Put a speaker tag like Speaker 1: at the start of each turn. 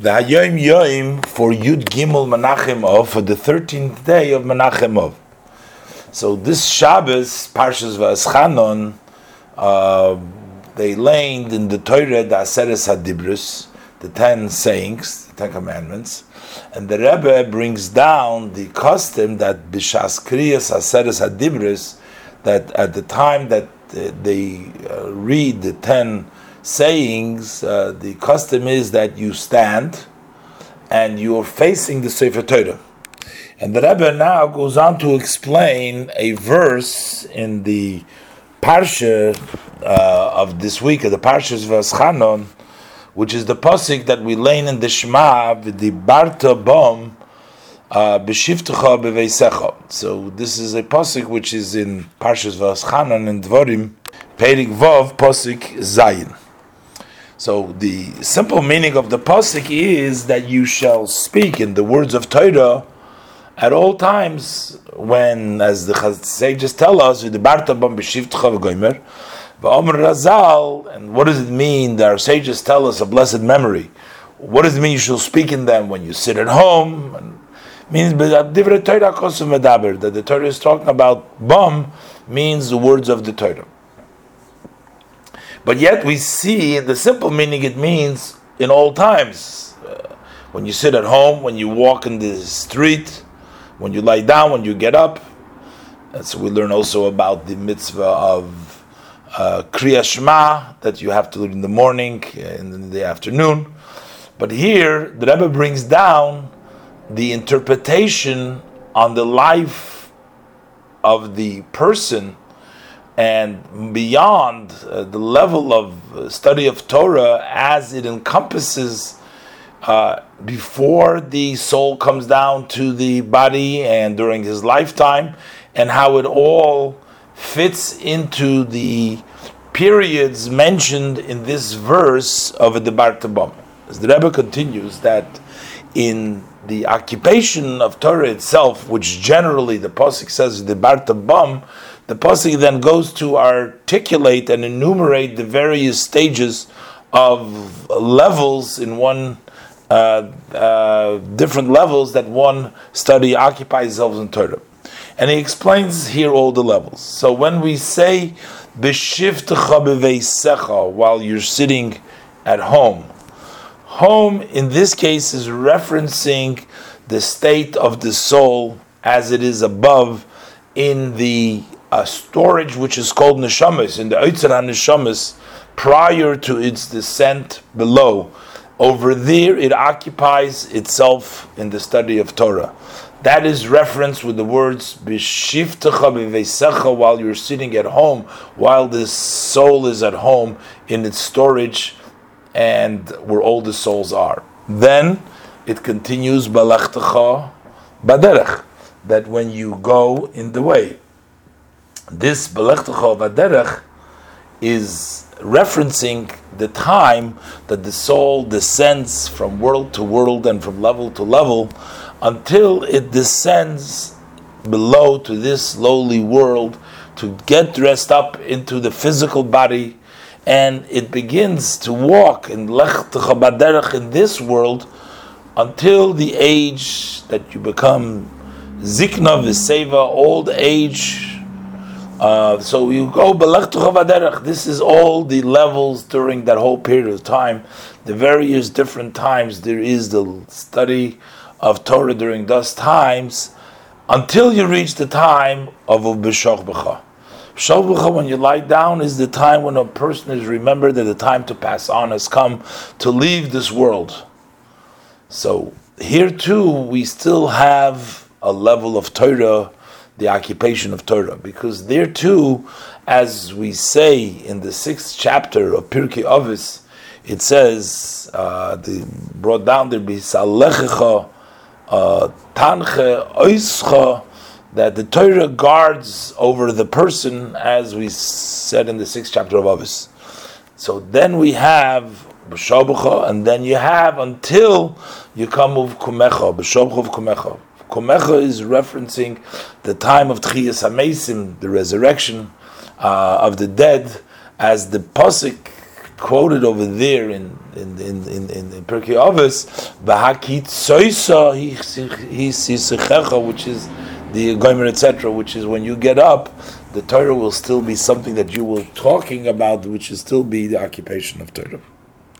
Speaker 1: The Hayom Yom for Yud Gimel Menachem Ov for the thirteenth day of Menachem Ov. So this Shabbos, Parshas V'Aschanon, uh, they laid in the Torah the Aseres Hadibrus, the ten sayings, the ten commandments, and the Rebbe brings down the custom that B'Shas Kriyas Aseres Hadibrus, that at the time that uh, they uh, read the ten sayings, uh, the custom is that you stand and you're facing the Sefer Torah. And the Rebbe now goes on to explain a verse in the Parsha uh, of this week, of the Parshas Vaschanon, which is the pasuk that we learn in the Shema, with the Barta Bom, uh, B'shivtecha. So this is a pasuk which is in Parshas Vaschanon and Dvorim, Perik Vov, pasuk Zayin. So the simple meaning of the pasuk is that you shall speak in the words of Torah at all times when, as the sages tell us, the v'omer razal, and what does it mean that our sages tell us a blessed memory? What does it mean you shall speak in them when you sit at home? And means that the Torah is talking about bum means the words of the Torah. But yet we see in the simple meaning it means in all times. Uh, when you sit at home, when you walk in the street, when you lie down, when you get up. And so we learn also about the mitzvah of uh, Kriya Shema that you have to do in the morning and in the afternoon. But here the Rebbe brings down the interpretation on the life of the person and beyond uh, the level of uh, study of Torah as it encompasses uh, before the soul comes down to the body and during his lifetime, and how it all fits into the periods mentioned in this verse of the Bartabam. As the Rebbe continues that in the occupation of Torah itself, which generally the Pasuk says the Bartabam, the pasuk then goes to articulate and enumerate the various stages of levels in one uh, uh, different levels that one study occupies themselves in Torah. And he explains here all the levels. So when we say b'shivtecha while you're sitting at home, home in this case is referencing the state of the soul as it is above in the a storage which is called neshamas in the Eitzar neshamas prior to its descent below. Over there, it occupies itself in the study of Torah. That is referenced with the words "b'shivtecha while you're sitting at home, while the soul is at home in its storage, and where all the souls are. Then it continues "balachtecha baderech," that when you go in the way this Belechtecha Vaderech is referencing the time that the soul descends from world to world and from level to level until it descends below to this lowly world to get dressed up into the physical body. And it begins to walk in Lechtecha Baderech in this world until the age that you become Zikna Viseva, old age uh, so you go This is all the levels during that whole period of time. The various different times there is the study of Torah during those times until you reach the time of B'Shoch B'cha. B'Shoch when you lie down, is the time when a person is remembered that the time to pass on has come to leave this world. So here too, we still have a level of Torah the occupation of Torah, because there too, as we say in the sixth chapter of Pirkei Avos, it says uh, the brought down there bisalechecha uh, tanche oischa that the Torah guards over the person, as we said in the sixth chapter of Avos. So then we have b'shabucha, and then you have until you come of kumecha, b'shabucha of kumecha. Komecha is referencing the time of Tchiyas HaMesim, the resurrection uh, of the dead, as the Pasik quoted over there in in in in, in, in Pirkei Avos, "Bahakit soisa hi which is the gomer etc., which is when you get up, the Torah will still be something that you will talking about, which will still be the occupation of Torah.